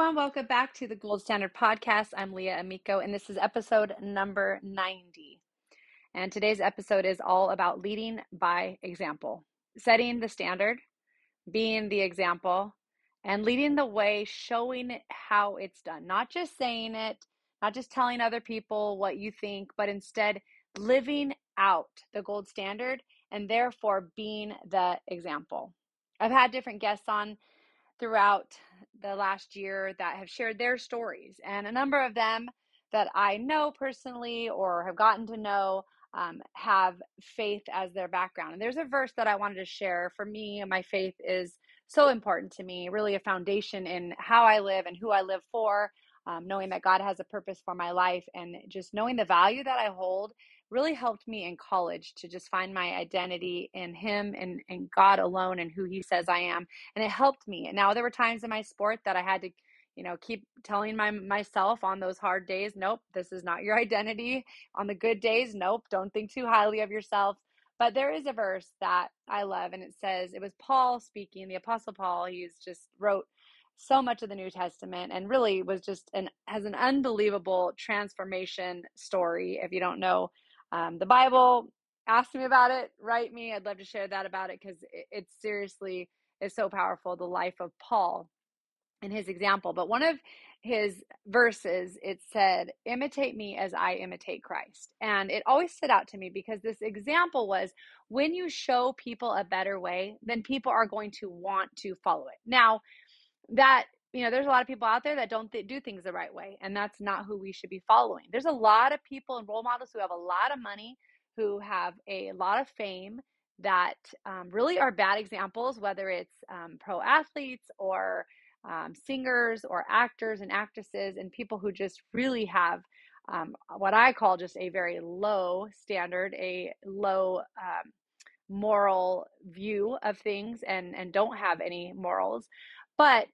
Everyone, welcome back to the Gold Standard Podcast. I'm Leah Amico, and this is episode number 90. And today's episode is all about leading by example, setting the standard, being the example, and leading the way, showing how it's done. Not just saying it, not just telling other people what you think, but instead living out the gold standard and therefore being the example. I've had different guests on throughout the last year that have shared their stories, and a number of them that I know personally or have gotten to know um, have faith as their background. And there's a verse that I wanted to share. For me, my faith is so important to me, really a foundation in how I live and who I live for, um, knowing that God has a purpose for my life, and just knowing the value that I hold really helped me in college to just find my identity in him and, and God alone and who he says I am. And it helped me. And now there were times in my sport that I had to, you know, keep telling my myself on those hard days, nope, this is not your identity. On the good days, nope, don't think too highly of yourself. But there is a verse that I love, and it says it was Paul speaking, the Apostle Paul. He's just wrote so much of the New Testament and really was just an has an unbelievable transformation story. If you don't know um, the Bible, ask me about it, write me. I'd love to share that about it because it, it seriously is so powerful. The life of Paul and his example. But one of his verses, it said, imitate me as I imitate Christ. And it always stood out to me because this example was when you show people a better way, then people are going to want to follow it. Now, that you know, there's a lot of people out there that don't th- do things the right way, and that's not who we should be following. There's a lot of people and role models who have a lot of money, who have a lot of fame, that um, really are bad examples, whether it's um, pro athletes or um, singers or actors and actresses, and people who just really have um, what I call just a very low standard, a low um, moral view of things, and and don't have any morals. But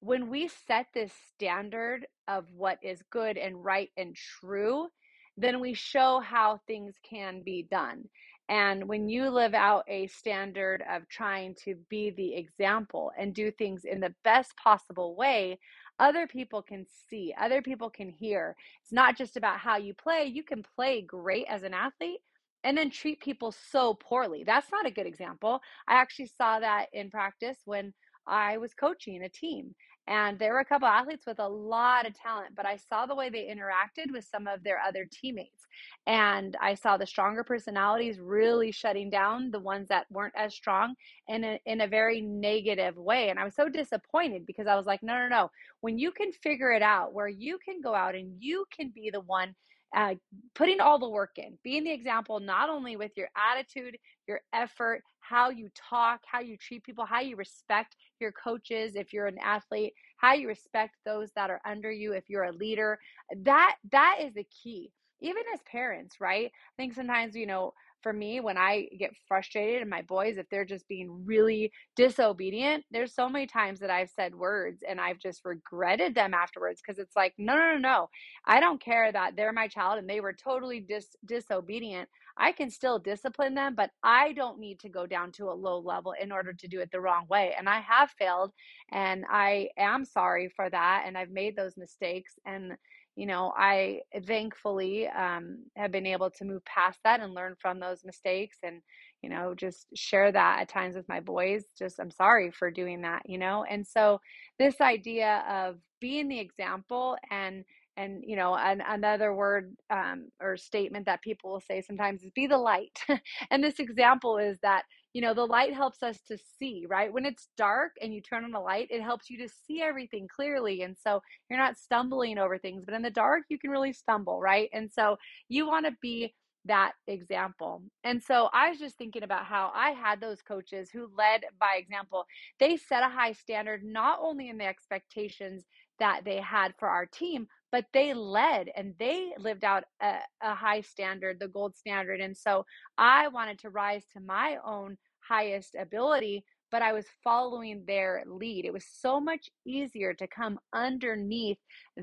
when we set this standard of what is good and right and true, then we show how things can be done. And when you live out a standard of trying to be the example and do things in the best possible way, other people can see, other people can hear. It's not just about how you play. You can play great as an athlete and then treat people so poorly. That's not a good example. I actually saw that in practice when I was coaching a team and there were a couple athletes with a lot of talent, but I saw the way they interacted with some of their other teammates. And I saw the stronger personalities really shutting down the ones that weren't as strong in a, in a very negative way. And I was so disappointed because I was like, no, no, no. When you can figure it out, where you can go out and you can be the one uh, putting all the work in, being the example, not only with your attitude, your effort, how you talk, how you treat people, how you respect your coaches if you're an athlete, how you respect those that are under you if you're a leader. That that is the key. Even as parents, right? I think sometimes, you know, for me when I get frustrated and my boys, if they're just being really disobedient, there's so many times that I've said words and I've just regretted them afterwards because it's like, no, no, no, no. I don't care that they're my child and they were totally dis- disobedient. I can still discipline them, but I don't need to go down to a low level in order to do it the wrong way. And I have failed and I am sorry for that. And I've made those mistakes. And you know, I thankfully um, have been able to move past that and learn from those mistakes and, you know, just share that at times with my boys. Just, I'm sorry for doing that, you know? And so, this idea of being the example and and you know an, another word um, or statement that people will say sometimes is be the light and this example is that you know the light helps us to see right when it's dark and you turn on the light it helps you to see everything clearly and so you're not stumbling over things but in the dark you can really stumble right and so you want to be that example. And so I was just thinking about how I had those coaches who led by example. They set a high standard, not only in the expectations that they had for our team, but they led and they lived out a, a high standard, the gold standard. And so I wanted to rise to my own highest ability, but I was following their lead. It was so much easier to come underneath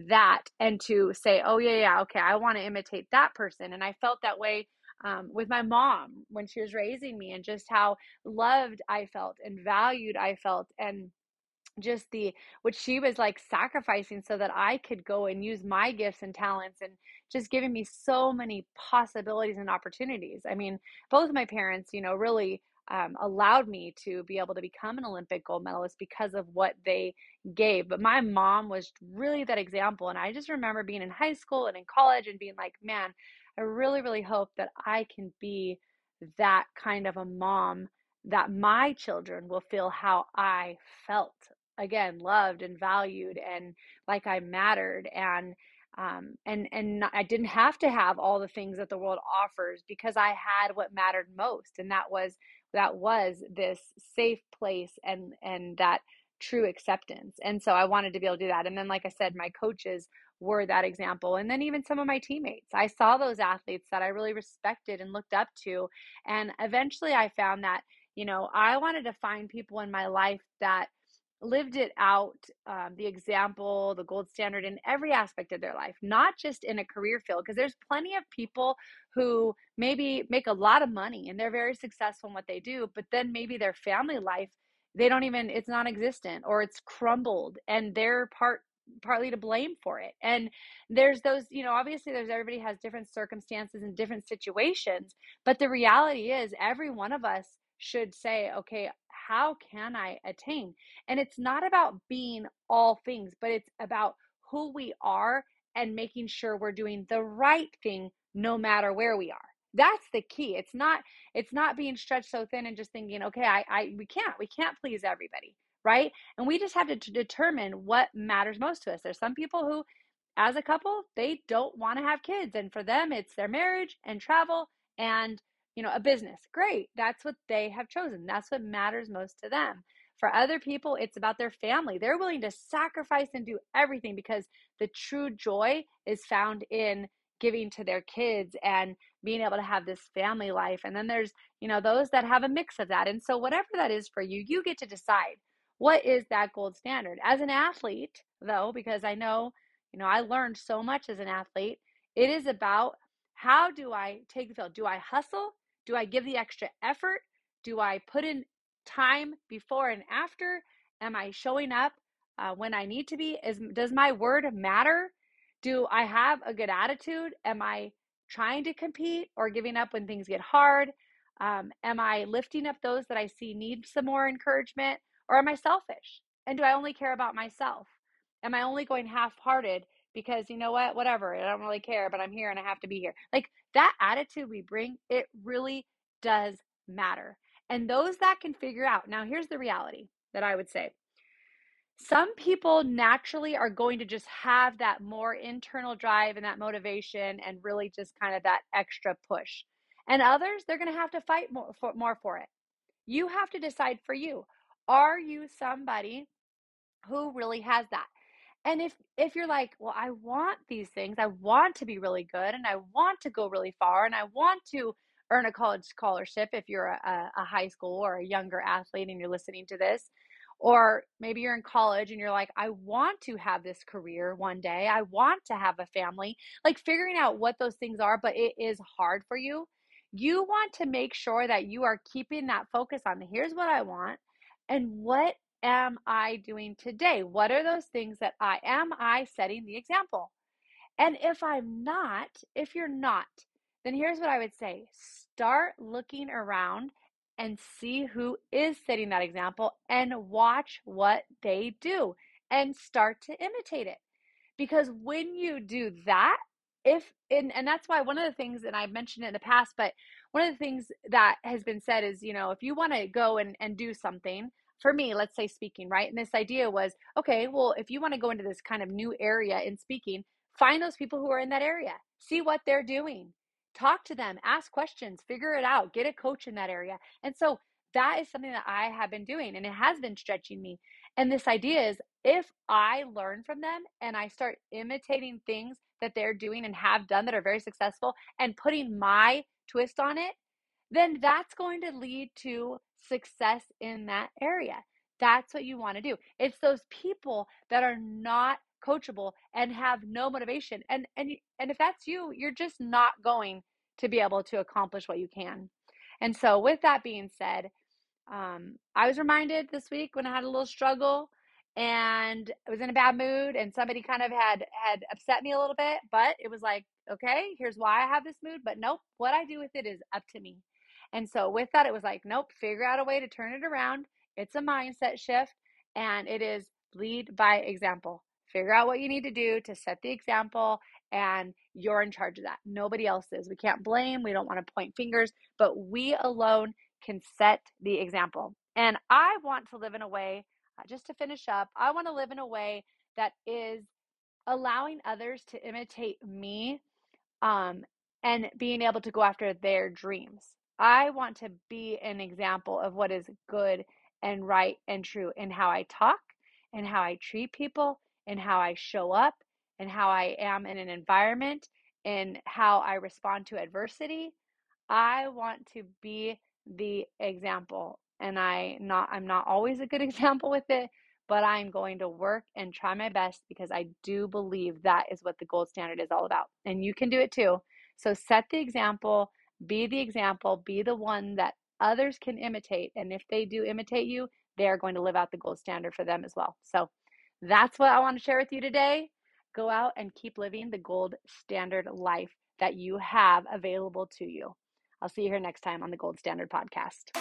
that and to say, oh, yeah, yeah, okay, I want to imitate that person. And I felt that way um, with my mom when she was raising me and just how loved I felt and valued I felt. And just the what she was like sacrificing so that I could go and use my gifts and talents and just giving me so many possibilities and opportunities. I mean, both my parents, you know, really um, allowed me to be able to become an Olympic gold medalist because of what they gave. But my mom was really that example. And I just remember being in high school and in college and being like, man, I really, really hope that I can be that kind of a mom that my children will feel how I felt again loved and valued and like I mattered and um, and and I didn't have to have all the things that the world offers because I had what mattered most and that was that was this safe place and and that true acceptance. And so I wanted to be able to do that. And then like I said my coaches were that example. And then even some of my teammates. I saw those athletes that I really respected and looked up to. And eventually I found that you know I wanted to find people in my life that lived it out, um, the example, the gold standard in every aspect of their life, not just in a career field. Because there's plenty of people who maybe make a lot of money and they're very successful in what they do, but then maybe their family life, they don't even, it's non existent or it's crumbled and they're part partly to blame for it and there's those you know obviously there's everybody has different circumstances and different situations but the reality is every one of us should say okay how can I attain? And it's not about being all things, but it's about who we are and making sure we're doing the right thing no matter where we are. That's the key. It's not it's not being stretched so thin and just thinking, okay, I, I we can't we can't please everybody, right? And we just have to, to determine what matters most to us. There's some people who as a couple, they don't want to have kids and for them it's their marriage and travel and you know, a business. Great. That's what they have chosen. That's what matters most to them. For other people, it's about their family. They're willing to sacrifice and do everything because the true joy is found in giving to their kids and being able to have this family life. And then there's, you know, those that have a mix of that. And so, whatever that is for you, you get to decide what is that gold standard. As an athlete, though, because I know, you know, I learned so much as an athlete, it is about how do I take the field? Do I hustle? Do I give the extra effort? Do I put in time before and after? Am I showing up uh, when I need to be? Is does my word matter? Do I have a good attitude? Am I trying to compete or giving up when things get hard? Um, am I lifting up those that I see need some more encouragement, or am I selfish? And do I only care about myself? Am I only going half-hearted because you know what, whatever, I don't really care, but I'm here and I have to be here. Like that attitude we bring, it really does matter. And those that can figure out, now here's the reality that I would say. Some people naturally are going to just have that more internal drive and that motivation and really just kind of that extra push. And others, they're going to have to fight more for, more for it. You have to decide for you. Are you somebody who really has that? And if if you're like, well, I want these things, I want to be really good, and I want to go really far, and I want to earn a college scholarship if you're a, a high school or a younger athlete and you're listening to this, or maybe you're in college and you're like, I want to have this career one day, I want to have a family, like figuring out what those things are, but it is hard for you. You want to make sure that you are keeping that focus on here's what I want and what am I doing today? What are those things that I am I setting the example? And if I'm not, if you're not, then here's what I would say start looking around and see who is setting that example and watch what they do and start to imitate it. Because when you do that, if and, and that's why one of the things and I've mentioned it in the past, but one of the things that has been said is, you know, if you want to go and, and do something, for me, let's say speaking, right? And this idea was okay, well, if you want to go into this kind of new area in speaking, find those people who are in that area, see what they're doing, talk to them, ask questions, figure it out, get a coach in that area. And so that is something that I have been doing and it has been stretching me. And this idea is if I learn from them and I start imitating things that they're doing and have done that are very successful and putting my twist on it, then that's going to lead to success in that area. That's what you want to do. It's those people that are not coachable and have no motivation. And and and if that's you, you're just not going to be able to accomplish what you can. And so with that being said, um, I was reminded this week when I had a little struggle and I was in a bad mood and somebody kind of had had upset me a little bit, but it was like, okay, here's why I have this mood, but nope, what I do with it is up to me. And so with that, it was like, nope, figure out a way to turn it around. It's a mindset shift and it is lead by example. Figure out what you need to do to set the example and you're in charge of that. Nobody else is. We can't blame, we don't want to point fingers, but we alone can set the example. And I want to live in a way, uh, just to finish up, I want to live in a way that is allowing others to imitate me um, and being able to go after their dreams. I want to be an example of what is good and right and true in how I talk and how I treat people and how I show up and how I am in an environment and how I respond to adversity. I want to be the example and I not I'm not always a good example with it, but I'm going to work and try my best because I do believe that is what the gold standard is all about. And you can do it too. So set the example, be the example, be the one that others can imitate. And if they do imitate you, they are going to live out the gold standard for them as well. So that's what I want to share with you today. Go out and keep living the gold standard life that you have available to you. I'll see you here next time on the Gold Standard Podcast.